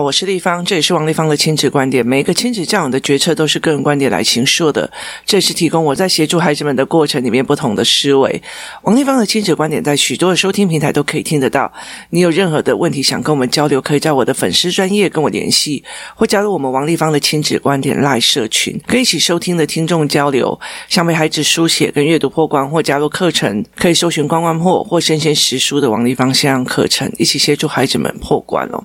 我是立方，这也是王立方的亲子观点。每一个亲子教养的决策都是个人观点来形塑的，这也是提供我在协助孩子们的过程里面不同的思维。王立方的亲子观点在许多的收听平台都可以听得到。你有任何的问题想跟我们交流，可以在我的粉丝专业跟我联系，或加入我们王立方的亲子观点赖社群，跟一起收听的听众交流。想为孩子书写跟阅读破关，或加入课程，可以搜寻关关破或生鲜识书的王立方线上课程，一起协助孩子们破关哦。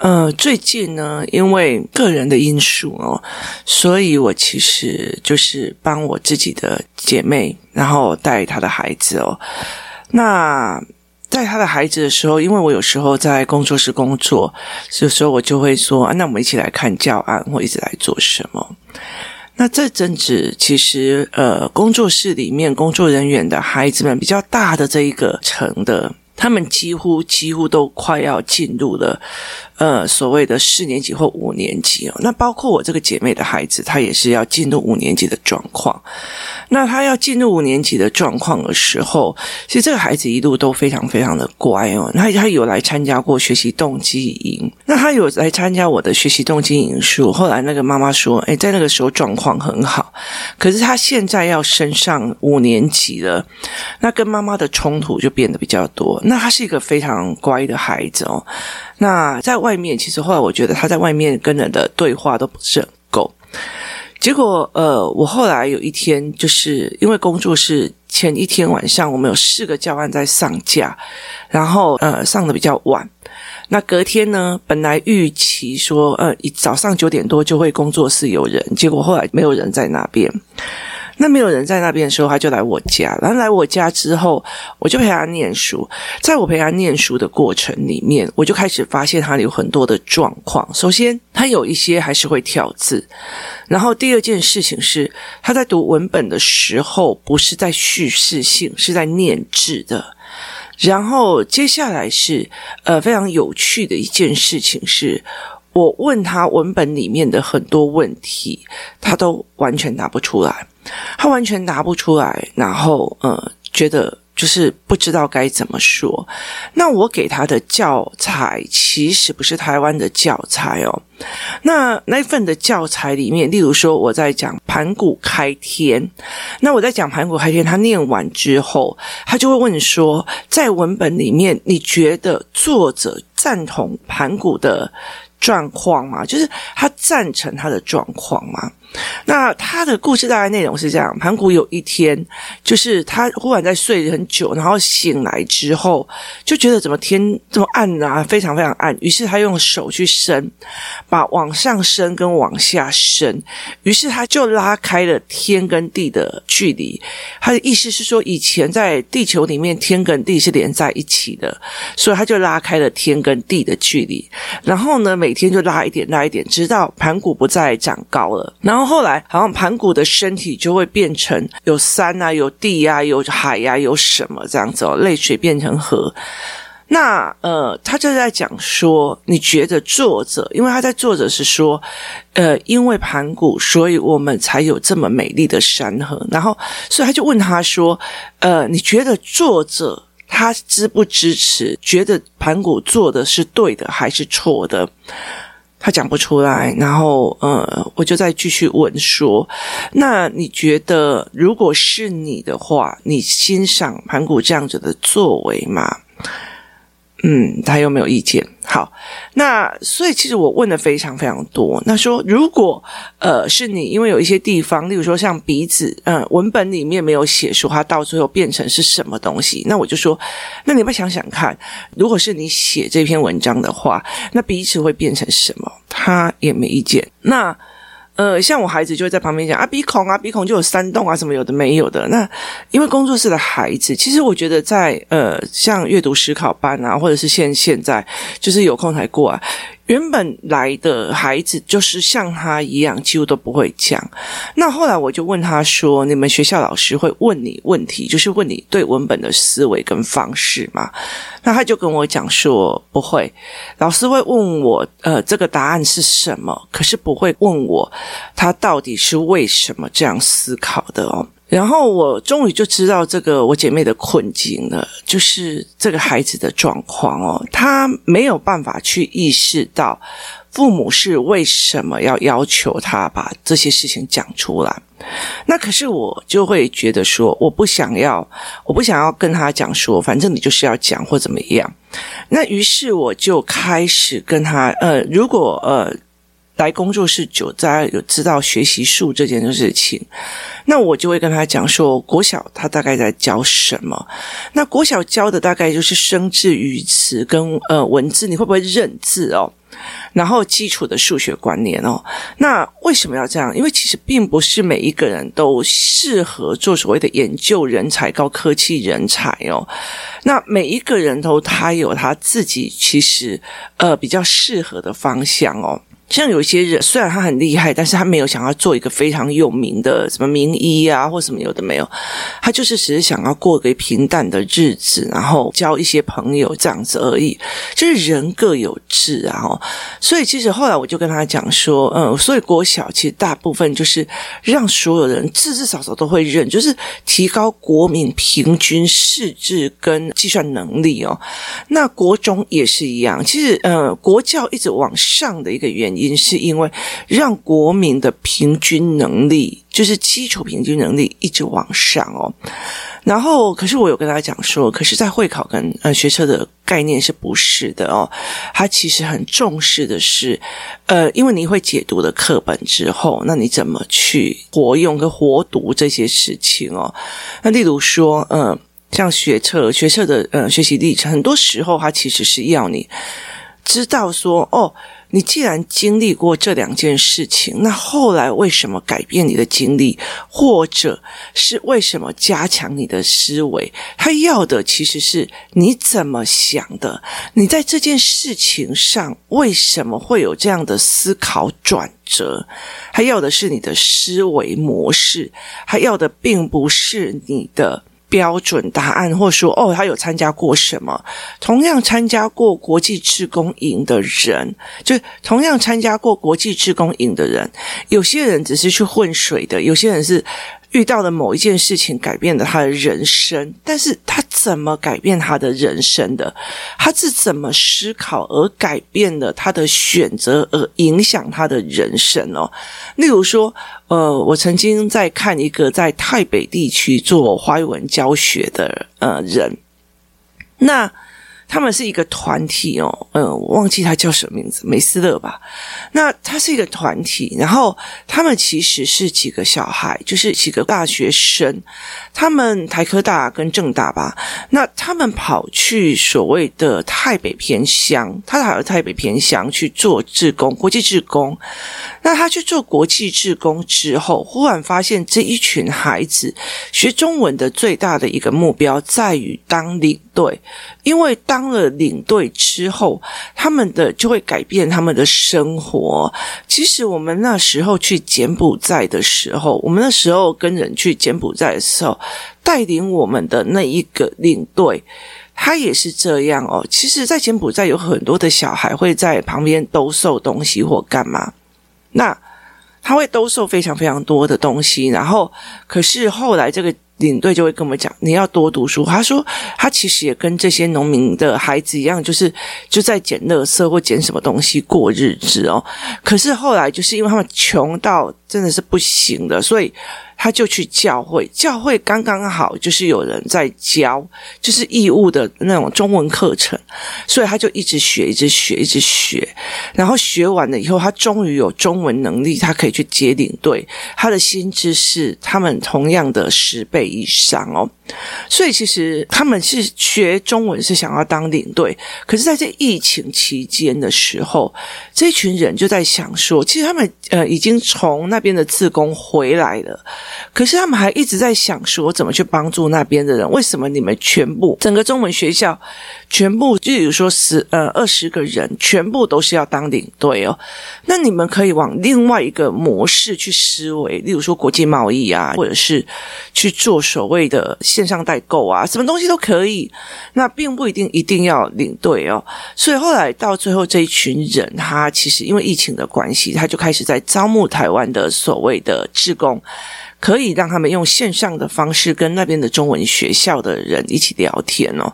呃，最近呢，因为个人的因素哦，所以我其实就是帮我自己的姐妹，然后带她的孩子哦。那带她的孩子的时候，因为我有时候在工作室工作，有时候我就会说，那我们一起来看教案，或一起来做什么。那这阵子其实呃，工作室里面工作人员的孩子们比较大的这一个层的。他们几乎几乎都快要进入了，呃，所谓的四年级或五年级哦。那包括我这个姐妹的孩子，她也是要进入五年级的状况。那她要进入五年级的状况的时候，其实这个孩子一路都非常非常的乖哦。那他有来参加过学习动机营，那他有来参加我的学习动机营书。后来那个妈妈说：“哎，在那个时候状况很好，可是他现在要升上五年级了，那跟妈妈的冲突就变得比较多。”那他是一个非常乖的孩子哦。那在外面，其实后来我觉得他在外面跟人的对话都不是很够。结果，呃，我后来有一天，就是因为工作室前一天晚上，我们有四个教案在上架，然后呃上的比较晚。那隔天呢，本来预期说，呃，一早上九点多就会工作室有人，结果后来没有人在那边。那没有人在那边的时候，他就来我家。然后来我家之后，我就陪他念书。在我陪他念书的过程里面，我就开始发现他有很多的状况。首先，他有一些还是会跳字。然后，第二件事情是，他在读文本的时候，不是在叙事性，是在念字的。然后，接下来是呃非常有趣的一件事情是。我问他文本里面的很多问题，他都完全答不出来，他完全答不出来，然后呃，觉得就是不知道该怎么说。那我给他的教材其实不是台湾的教材哦。那那份的教材里面，例如说我在讲盘古开天，那我在讲盘古开天，他念完之后，他就会问说，在文本里面，你觉得作者赞同盘古的状况吗，就是他赞成他的状况吗。那他的故事大概内容是这样：盘古有一天，就是他忽然在睡很久，然后醒来之后，就觉得怎么天这么暗啊，非常非常暗。于是他用手去伸，把往上伸跟往下伸，于是他就拉开了天跟地的距离。他的意思是说，以前在地球里面，天跟地是连在一起的，所以他就拉开了天跟地的距离。然后呢，每天就拉一点，拉一点，直到盘古不再长高了。然后。后后来，好像盘古的身体就会变成有山啊，有地啊，有海呀、啊，有什么这样子哦，泪水变成河。那呃，他就在讲说，你觉得作者，因为他在作者是说，呃，因为盘古，所以我们才有这么美丽的山河。然后，所以他就问他说，呃，你觉得作者他支不支持？觉得盘古做的是对的还是错的？他讲不出来，然后呃，我就再继续问说：“那你觉得，如果是你的话，你欣赏盘古这样子的作为吗？”嗯，他有没有意见？好，那所以其实我问的非常非常多。那说如果呃是你，因为有一些地方，例如说像鼻子，嗯、文本里面没有写说它到最后变成是什么东西，那我就说，那你们想想看，如果是你写这篇文章的话，那鼻子会变成什么？他也没意见。那。呃，像我孩子就会在旁边讲啊，鼻孔啊，鼻孔就有山洞啊，什么有的没有的。那因为工作室的孩子，其实我觉得在呃，像阅读思考班啊，或者是现现在就是有空才过啊。原本来的孩子就是像他一样，几乎都不会讲。那后来我就问他说：“你们学校老师会问你问题，就是问你对文本的思维跟方式吗？”那他就跟我讲说：“不会，老师会问我，呃，这个答案是什么？可是不会问我他到底是为什么这样思考的哦。”然后我终于就知道这个我姐妹的困境了，就是这个孩子的状况哦，他没有办法去意识到父母是为什么要要求他把这些事情讲出来。那可是我就会觉得说，我不想要，我不想要跟他讲说，反正你就是要讲或怎么样。那于是我就开始跟他，呃，如果呃。来工作室久，大家有知道学习术这件事情，那我就会跟他讲说，国小他大概在教什么？那国小教的大概就是生字、语词跟呃文字，你会不会认字哦？然后基础的数学观念哦。那为什么要这样？因为其实并不是每一个人都适合做所谓的研究人才、高科技人才哦。那每一个人都他有他自己其实呃比较适合的方向哦。像有些人，虽然他很厉害，但是他没有想要做一个非常有名的什么名医啊，或什么有的没有，他就是只是想要过个平淡的日子，然后交一些朋友这样子而已。就是人各有志啊，所以其实后来我就跟他讲说，嗯，所以国小其实大部分就是让所有人至至少少都会认，就是提高国民平均识字跟计算能力哦。那国中也是一样，其实呃，国教一直往上的一个原因。因是因为让国民的平均能力，就是基础平均能力一直往上哦。然后，可是我有跟大家讲说，可是，在会考跟呃学测的概念是不是的哦？他其实很重视的是，呃，因为你会解读的课本之后，那你怎么去活用跟活读这些事情哦？那例如说，嗯、像学测学测的呃学习历程，很多时候它其实是要你知道说哦。你既然经历过这两件事情，那后来为什么改变你的经历，或者是为什么加强你的思维？他要的其实是你怎么想的，你在这件事情上为什么会有这样的思考转折？他要的是你的思维模式，他要的并不是你的。标准答案，或说哦，他有参加过什么？同样参加过国际志工营的人，就同样参加过国际志工营的人，有些人只是去混水的，有些人是。遇到了某一件事情改变了他的人生，但是他怎么改变他的人生的？他是怎么思考而改变了他的选择，而影响他的人生哦？例如说，呃，我曾经在看一个在台北地区做华语文教学的呃人，那。他们是一个团体哦，嗯，我忘记他叫什么名字，梅斯勒吧。那他是一个团体，然后他们其实是几个小孩，就是几个大学生，他们台科大跟政大吧。那他们跑去所谓的泰北偏乡，他跑到泰北偏乡去做志工，国际志工。那他去做国际志工之后，忽然发现这一群孩子学中文的最大的一个目标在于当领队，因为当当了领队之后，他们的就会改变他们的生活。其实我们那时候去柬埔寨的时候，我们那时候跟人去柬埔寨的时候，带领我们的那一个领队，他也是这样哦。其实，在柬埔寨有很多的小孩会在旁边兜售东西或干嘛，那他会兜售非常非常多的东西。然后，可是后来这个。领队就会跟我们讲，你要多读书。他说，他其实也跟这些农民的孩子一样，就是就在捡垃圾或捡什么东西过日子哦。可是后来，就是因为他们穷到真的是不行的，所以。他就去教会，教会刚刚好就是有人在教，就是义务的那种中文课程，所以他就一直学，一直学，一直学，然后学完了以后，他终于有中文能力，他可以去接领队，他的薪资是他们同样的十倍以上哦。所以其实他们是学中文是想要当领队，可是在这疫情期间的时候，这群人就在想说，其实他们呃已经从那边的自工回来了。可是他们还一直在想说怎么去帮助那边的人？为什么你们全部整个中文学校全部，就比如说十呃二十个人，全部都是要当领队哦？那你们可以往另外一个模式去思维，例如说国际贸易啊，或者是去做所谓的线上代购啊，什么东西都可以。那并不一定一定要领队哦。所以后来到最后这一群人，他其实因为疫情的关系，他就开始在招募台湾的所谓的志工。可以让他们用线上的方式跟那边的中文学校的人一起聊天哦。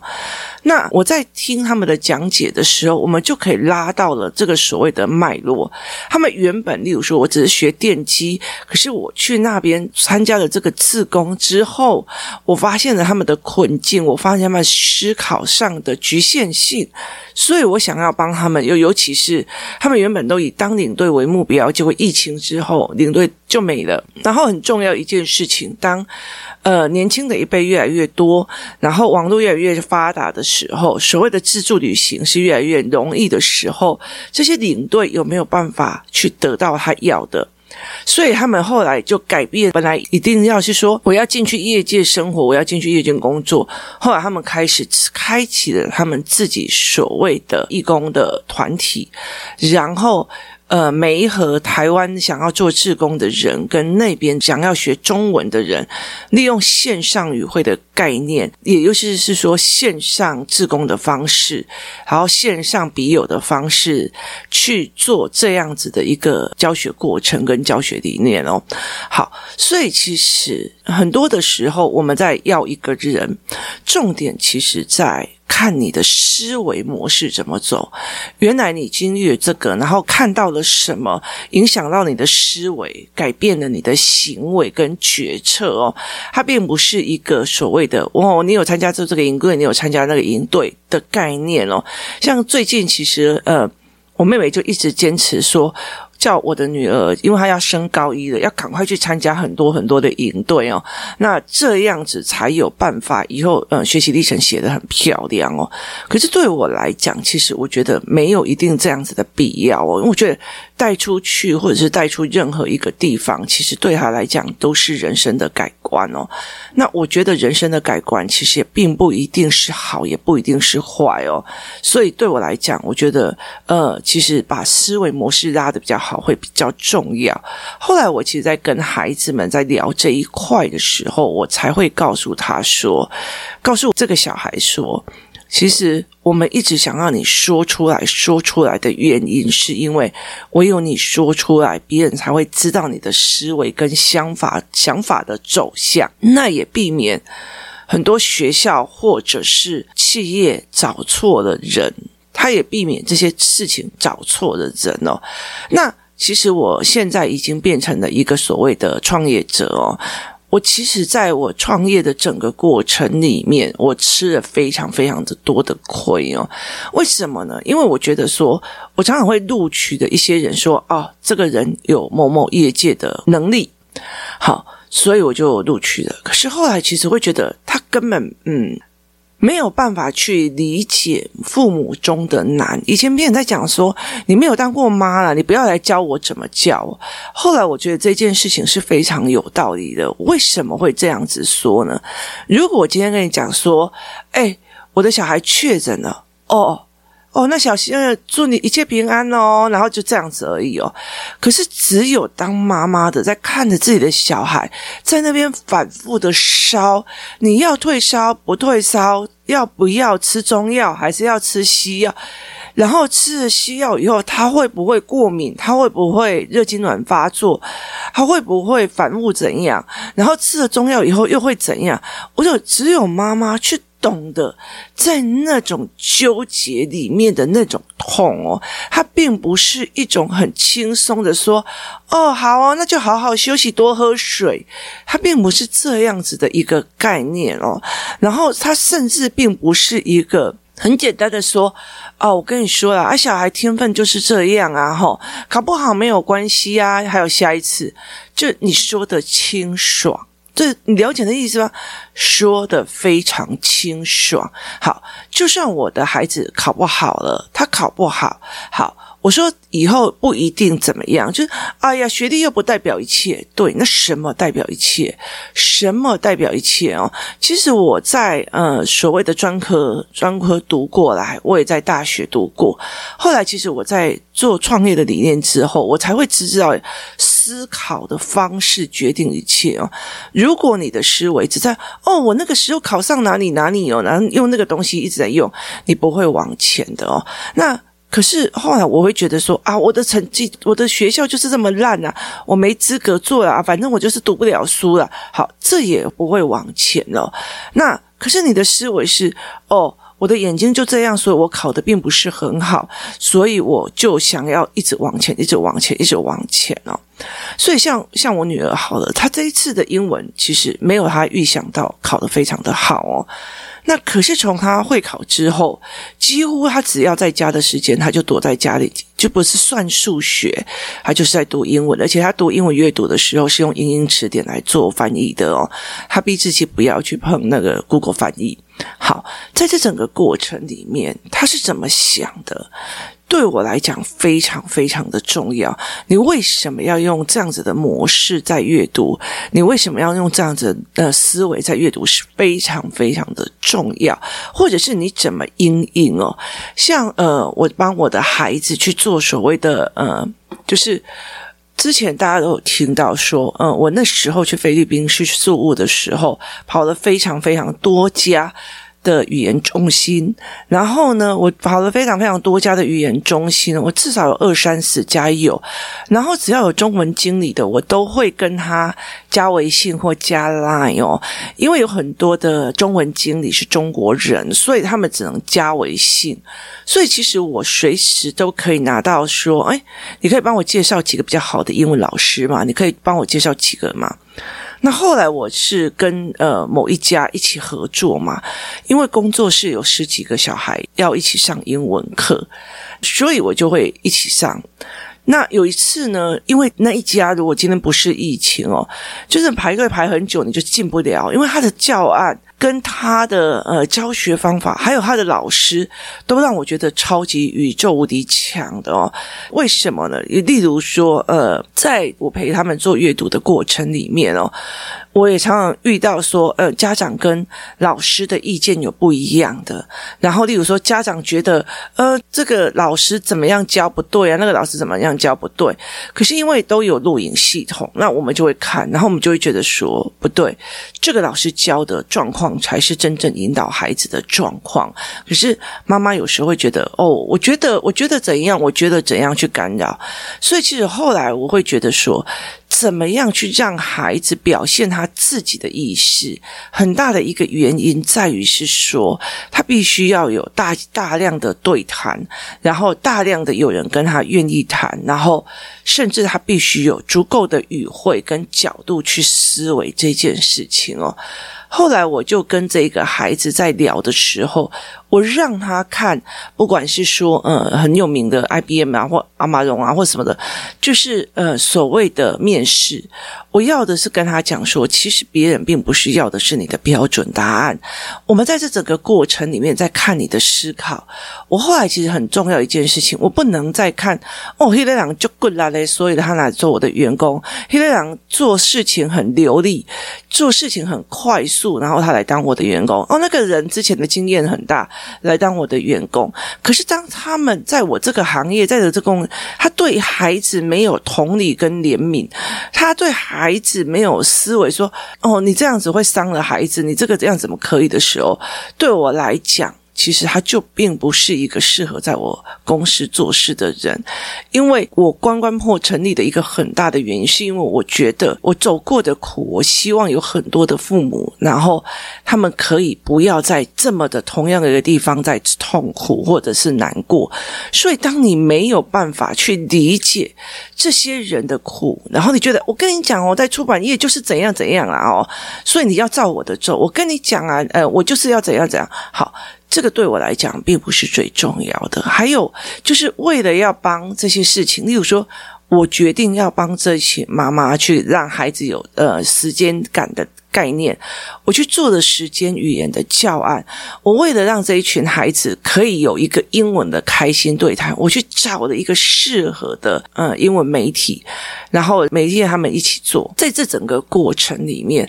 那我在听他们的讲解的时候，我们就可以拉到了这个所谓的脉络。他们原本，例如说，我只是学电机，可是我去那边参加了这个自工之后，我发现了他们的困境，我发现他们思考上的局限性，所以我想要帮他们。又尤其是他们原本都以当领队为目标，结果疫情之后，领队就没了。然后很重要一件事情，当呃年轻的一辈越来越多，然后网络越来越发达的时候，所谓的自助旅行是越来越容易的时候，这些领队有没有办法去得到他要的？所以他们后来就改变，本来一定要是说我要进去业界生活，我要进去业界工作。后来他们开始开启了他们自己所谓的义工的团体，然后。呃，每一盒台湾想要做志工的人，跟那边想要学中文的人，利用线上语汇的概念，也就是是说线上志工的方式，然后线上笔友的方式去做这样子的一个教学过程跟教学理念哦。好，所以其实很多的时候，我们在要一个人，重点其实在。看你的思维模式怎么走，原来你经历了这个，然后看到了什么，影响到你的思维，改变了你的行为跟决策哦。它并不是一个所谓的哦，你有参加这这个营队，你有参加那个营队的概念哦。像最近其实呃，我妹妹就一直坚持说。叫我的女儿，因为她要升高一了，要赶快去参加很多很多的营队哦。那这样子才有办法以后，嗯，学习历程写得很漂亮哦。可是对我来讲，其实我觉得没有一定这样子的必要哦。因为我觉得带出去或者是带出任何一个地方，其实对她来讲都是人生的改观哦。那我觉得人生的改观其实也并不一定是好，也不一定是坏哦。所以对我来讲，我觉得呃，其实把思维模式拉得比较好。好会比较重要。后来我其实，在跟孩子们在聊这一块的时候，我才会告诉他说，告诉这个小孩说，其实我们一直想让你说出来说出来的原因，是因为唯有你说出来，别人才会知道你的思维跟想法想法的走向。那也避免很多学校或者是企业找错了人。他也避免这些事情找错的人哦。那其实我现在已经变成了一个所谓的创业者哦。我其实在我创业的整个过程里面，我吃了非常非常的多的亏哦。为什么呢？因为我觉得说，我常常会录取的一些人说，哦，这个人有某某业界的能力，好，所以我就录取了。可是后来其实会觉得他根本嗯。没有办法去理解父母中的难。以前别人在讲说，你没有当过妈了，你不要来教我怎么教。后来我觉得这件事情是非常有道理的。为什么会这样子说呢？如果我今天跟你讲说，哎，我的小孩确诊了，哦。哦，那小希，祝你一切平安哦，然后就这样子而已哦。可是只有当妈妈的在看着自己的小孩在那边反复的烧，你要退烧不退烧，要不要吃中药还是要吃西药？然后吃了西药以后，他会不会过敏？他会不会热痉挛发作？他会不会反复怎样？然后吃了中药以后又会怎样？我就只有妈妈去。懂得在那种纠结里面的那种痛哦，它并不是一种很轻松的说哦，好哦，那就好好休息，多喝水。它并不是这样子的一个概念哦，然后它甚至并不是一个很简单的说哦，我跟你说了，啊，小孩天分就是这样啊，吼，考不好没有关系啊，还有下一次，就你说的清爽。这你了解的意思吗？说得非常清爽。好，就算我的孩子考不好了，他考不好，好。我说以后不一定怎么样，就是哎呀，学历又不代表一切。对，那什么代表一切？什么代表一切哦？其实我在呃所谓的专科专科读过来，我也在大学读过。后来其实我在做创业的理念之后，我才会知道思考的方式决定一切哦。如果你的思维只在哦，我那个时候考上哪里哪里哦，然后用那个东西一直在用，你不会往前的哦。那。可是后来我会觉得说啊，我的成绩，我的学校就是这么烂啊，我没资格做啊，反正我就是读不了书了。好，这也不会往前了。那可是你的思维是哦。我的眼睛就这样，所以我考得并不是很好，所以我就想要一直往前，一直往前，一直往前哦。所以像像我女儿好了，她这一次的英文其实没有她预想到考得非常的好哦。那可是从她会考之后，几乎她只要在家的时间，她就躲在家里，就不是算数学，她就是在读英文，而且她读英文阅读的时候是用英英词典来做翻译的哦。她逼自己不要去碰那个 Google 翻译。好，在这整个过程里面，他是怎么想的？对我来讲，非常非常的重要。你为什么要用这样子的模式在阅读？你为什么要用这样子的思维在阅读？是非常非常的重要。或者是你怎么因应哦？像呃，我帮我的孩子去做所谓的呃，就是。之前大家都有听到说，嗯，我那时候去菲律宾去宿务的时候，跑了非常非常多家的语言中心，然后呢，我跑了非常非常多家的语言中心，我至少有二三十家有，然后只要有中文经理的，我都会跟他加微信或加 Line 哦，因为有很多的中文经理是中国人，所以他们只能加微信，所以其实我随时都可以拿到说，哎，你可以帮我介绍几个比较好的英文老师吗？你可以帮我介绍几个吗？那后来我是跟呃某一家一起合作嘛，因为工作室有十几个小孩要一起上英文课，所以我就会一起上。那有一次呢，因为那一家如果今天不是疫情哦，就是排队排很久，你就进不了，因为他的教案。跟他的呃教学方法，还有他的老师，都让我觉得超级宇宙无敌强的哦。为什么呢？例如说，呃，在我陪他们做阅读的过程里面哦。我也常常遇到说，呃，家长跟老师的意见有不一样的。然后，例如说，家长觉得，呃，这个老师怎么样教不对啊？那个老师怎么样教不对？可是因为都有录影系统，那我们就会看，然后我们就会觉得说，不对，这个老师教的状况才是真正引导孩子的状况。可是妈妈有时候会觉得，哦，我觉得，我觉得怎样？我觉得怎样去干扰？所以，其实后来我会觉得说。怎么样去让孩子表现他自己的意识？很大的一个原因在于是说，他必须要有大大量的对谈，然后大量的有人跟他愿意谈，然后甚至他必须有足够的语汇跟角度去思维这件事情哦。后来我就跟这个孩子在聊的时候，我让他看，不管是说呃很有名的 IBM 啊，或阿玛荣啊，或什么的，就是呃所谓的面试，我要的是跟他讲说，其实别人并不是要的是你的标准答案。我们在这整个过程里面在看你的思考。我后来其实很重要一件事情，我不能再看哦，黑雷狼就滚来嘞，所以他来做我的员工。黑雷狼做事情很流利，做事情很快速。然后他来当我的员工哦，那个人之前的经验很大，来当我的员工。可是当他们在我这个行业，在的这工他对孩子没有同理跟怜悯，他对孩子没有思维，说哦，你这样子会伤了孩子，你这个这样怎么可以的时候，对我来讲。其实他就并不是一个适合在我公司做事的人，因为我关关破成立的一个很大的原因，是因为我觉得我走过的苦，我希望有很多的父母，然后他们可以不要在这么的同样的一个地方在痛苦或者是难过。所以，当你没有办法去理解这些人的苦，然后你觉得我跟你讲哦，在出版业就是怎样怎样啊哦，所以你要照我的做。我跟你讲啊，呃，我就是要怎样怎样好。这个对我来讲并不是最重要的，还有就是为了要帮这些事情，例如说，我决定要帮这些妈妈去让孩子有呃时间感的。概念，我去做的时间语言的教案，我为了让这一群孩子可以有一个英文的开心对谈，我去找了一个适合的呃英文媒体，然后每天他们一起做，在这整个过程里面，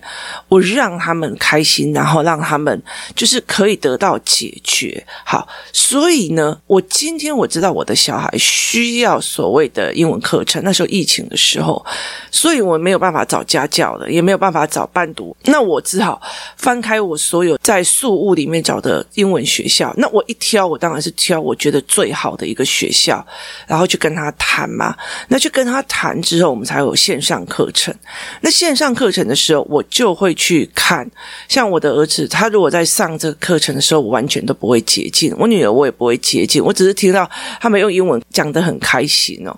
我让他们开心，然后让他们就是可以得到解决。好，所以呢，我今天我知道我的小孩需要所谓的英文课程，那时候疫情的时候，所以我没有办法找家教的，也没有办法找伴读。那我只好翻开我所有在宿雾里面找的英文学校。那我一挑，我当然是挑我觉得最好的一个学校，然后去跟他谈嘛。那去跟他谈之后，我们才有线上课程。那线上课程的时候，我就会去看，像我的儿子，他如果在上这个课程的时候，我完全都不会接近；我女儿，我也不会接近。我只是听到他们用英文讲得很开心哦。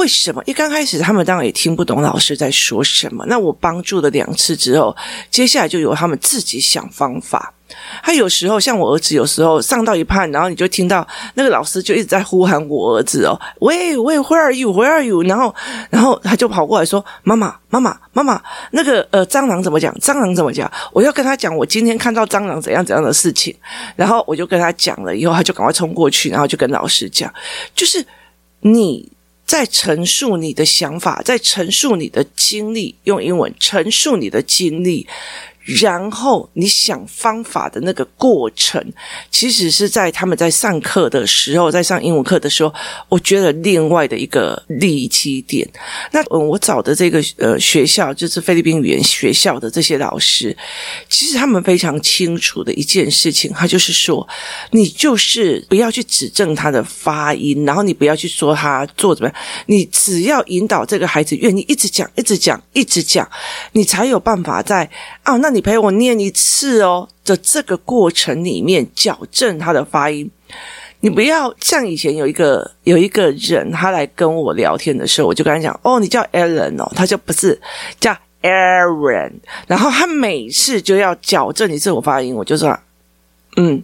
为什么？一刚开始，他们当然也听不懂老师在说什么。那我帮助了两次之后，接下来就由他们自己想方法。他有时候像我儿子，有时候上到一半，然后你就听到那个老师就一直在呼喊我儿子哦，喂喂，Where are you？Where are you？然后，然后他就跑过来说：“妈妈，妈妈，妈妈，那个呃，蟑螂怎么讲？蟑螂怎么讲？我要跟他讲，我今天看到蟑螂怎样怎样的事情。”然后我就跟他讲了，以后他就赶快冲过去，然后就跟老师讲，就是你。在陈述你的想法，在陈述你的经历，用英文陈述你的经历。然后你想方法的那个过程，其实是在他们在上课的时候，在上英文课的时候，我觉得另外的一个利基点。那嗯，我找的这个呃学校就是菲律宾语言学校的这些老师，其实他们非常清楚的一件事情，他就是说，你就是不要去指正他的发音，然后你不要去说他做怎么样，你只要引导这个孩子愿意一直讲，一直讲，一直讲，你才有办法在啊那。你陪我念一次哦的这个过程里面矫正他的发音，你不要像以前有一个有一个人他来跟我聊天的时候，我就跟他讲哦，你叫 Alan 哦，他就不是叫 Aaron，然后他每次就要矫正一次我发音，我就说嗯，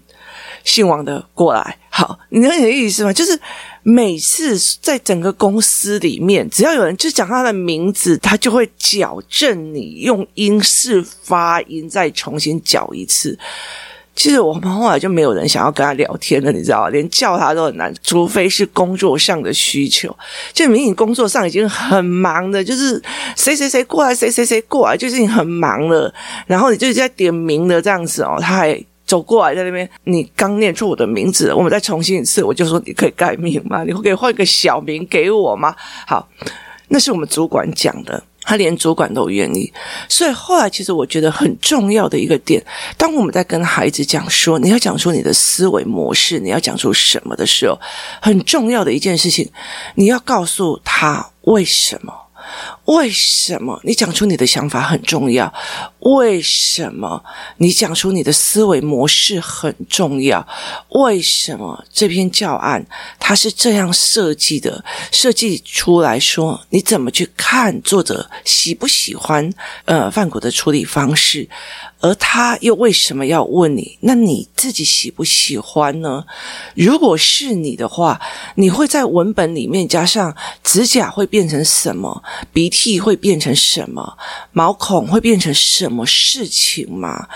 姓王的过来，好，你能有意思吗？就是。每次在整个公司里面，只要有人就讲他的名字，他就会矫正你用英式发音，再重新矫一次。其实我们后来就没有人想要跟他聊天了，你知道吗？连叫他都很难，除非是工作上的需求。就明明工作上已经很忙的，就是谁谁谁过来，谁谁谁过来，就是你很忙了，然后你就在点名的这样子哦，他还。走过来，在那边，你刚念出我的名字，我们再重新一次，我就说你可以改名吗？你可以换个小名给我吗？好，那是我们主管讲的，他连主管都愿意。所以后来，其实我觉得很重要的一个点，当我们在跟孩子讲说你要讲出你的思维模式，你要讲出什么的时候，很重要的一件事情，你要告诉他为什么。为什么你讲出你的想法很重要？为什么你讲出你的思维模式很重要？为什么这篇教案它是这样设计的？设计出来说，你怎么去看作者喜不喜欢？呃，范谷的处理方式。而他又为什么要问你？那你自己喜不喜欢呢？如果是你的话，你会在文本里面加上指甲会变成什么？鼻涕会变成什么？毛孔会变成什么事情吗？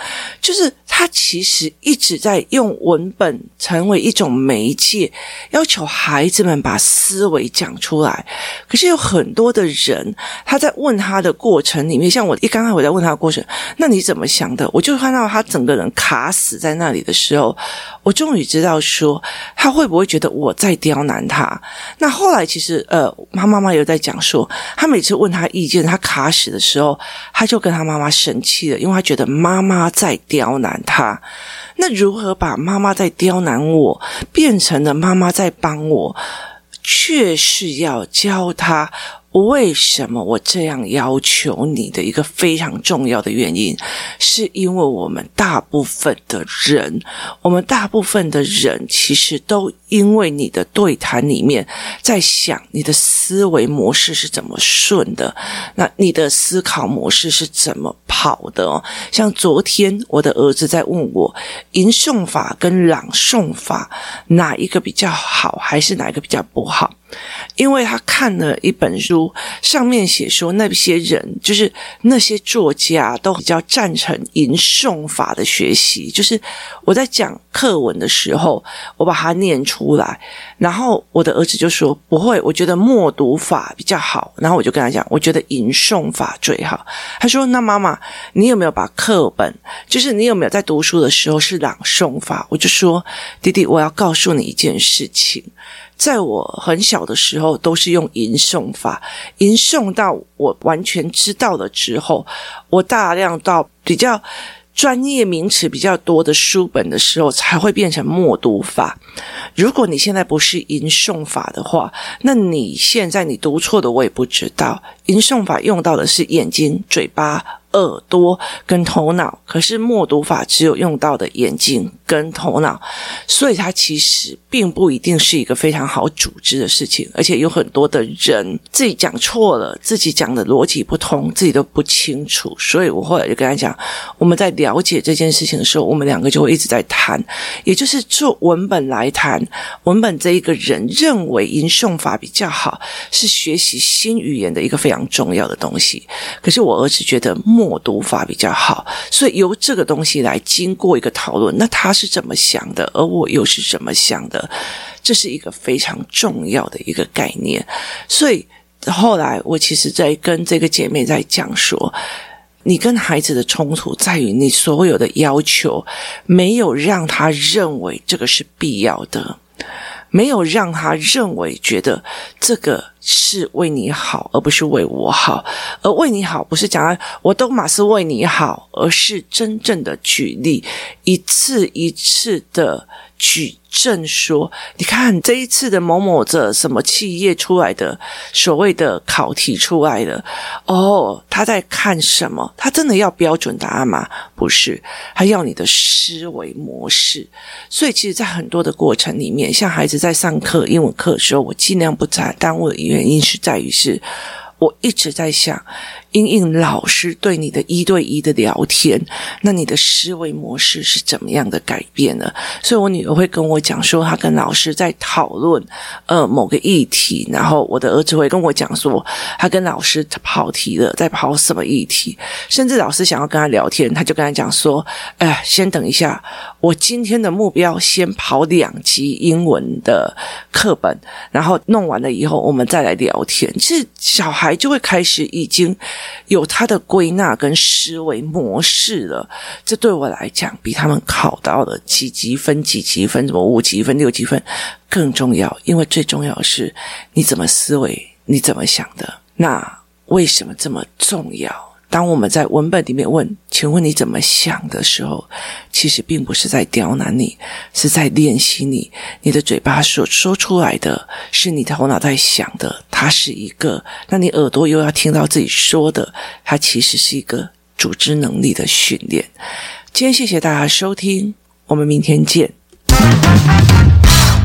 就是他其实一直在用文本成为一种媒介，要求孩子们把思维讲出来。可是有很多的人，他在问他的过程里面，像我一刚才我在问他的过程，那你怎么想？我就看到他整个人卡死在那里的时候，我终于知道说他会不会觉得我在刁难他。那后来其实呃，他妈妈有在讲说，他每次问他意见，他卡死的时候，他就跟他妈妈生气了，因为他觉得妈妈在刁难他。那如何把妈妈在刁难我变成了妈妈在帮我，却是要教他。为什么我这样要求你的一个非常重要的原因，是因为我们大部分的人，我们大部分的人其实都因为你的对谈里面在想你的思维模式是怎么顺的，那你的思考模式是怎么跑的哦？像昨天我的儿子在问我，吟诵法跟朗诵法哪一个比较好，还是哪一个比较不好？因为他看了一本书，上面写说那些人，就是那些作家，都比较赞成吟诵法的学习。就是我在讲课文的时候，我把它念出来，然后我的儿子就说不会，我觉得默读法比较好。然后我就跟他讲，我觉得吟诵法最好。他说：“那妈妈，你有没有把课本，就是你有没有在读书的时候是朗诵法？”我就说：“弟弟，我要告诉你一件事情。”在我很小的时候，都是用吟诵法，吟诵到我完全知道了之后，我大量到比较。专业名词比较多的书本的时候，才会变成默读法。如果你现在不是吟诵法的话，那你现在你读错的我也不知道。吟诵法用到的是眼睛、嘴巴。耳朵跟头脑，可是默读法只有用到的眼睛跟头脑，所以它其实并不一定是一个非常好组织的事情，而且有很多的人自己讲错了，自己讲的逻辑不通，自己都不清楚。所以我后来就跟他讲，我们在了解这件事情的时候，我们两个就会一直在谈，也就是做文本来谈。文本这一个人认为吟诵法比较好，是学习新语言的一个非常重要的东西。可是我儿子觉得。默读法比较好，所以由这个东西来经过一个讨论，那他是怎么想的，而我又是怎么想的，这是一个非常重要的一个概念。所以后来我其实在跟这个姐妹在讲说，你跟孩子的冲突在于你所有的要求没有让他认为这个是必要的。没有让他认为觉得这个是为你好，而不是为我好。而为你好，不是讲我都马是为你好，而是真正的举例，一次一次的举。证说，你看这一次的某某的什么企业出来的所谓的考题出来的哦，他在看什么？他真的要标准答案吗？不是，他要你的思维模式。所以，其实，在很多的过程里面，像孩子在上课英文课的时候，我尽量不在耽误的原因是在于是，我一直在想。因应老师对你的一对一的聊天，那你的思维模式是怎么样的改变呢？所以，我女儿会跟我讲说，她跟老师在讨论呃某个议题，然后我的儿子会跟我讲说，他跟老师跑题了，在跑什么议题，甚至老师想要跟他聊天，他就跟他讲说，哎，先等一下，我今天的目标先跑两集英文的课本，然后弄完了以后，我们再来聊天。其实小孩就会开始已经。有他的归纳跟思维模式了，这对我来讲比他们考到了几级分、几级分、什么五级分、六级分更重要。因为最重要的是你怎么思维，你怎么想的。那为什么这么重要？当我们在文本里面问“请问你怎么想”的时候，其实并不是在刁难你，是在练习你。你的嘴巴所说出来的是你头脑在想的，它是一个；那你耳朵又要听到自己说的，它其实是一个组织能力的训练。今天谢谢大家收听，我们明天见。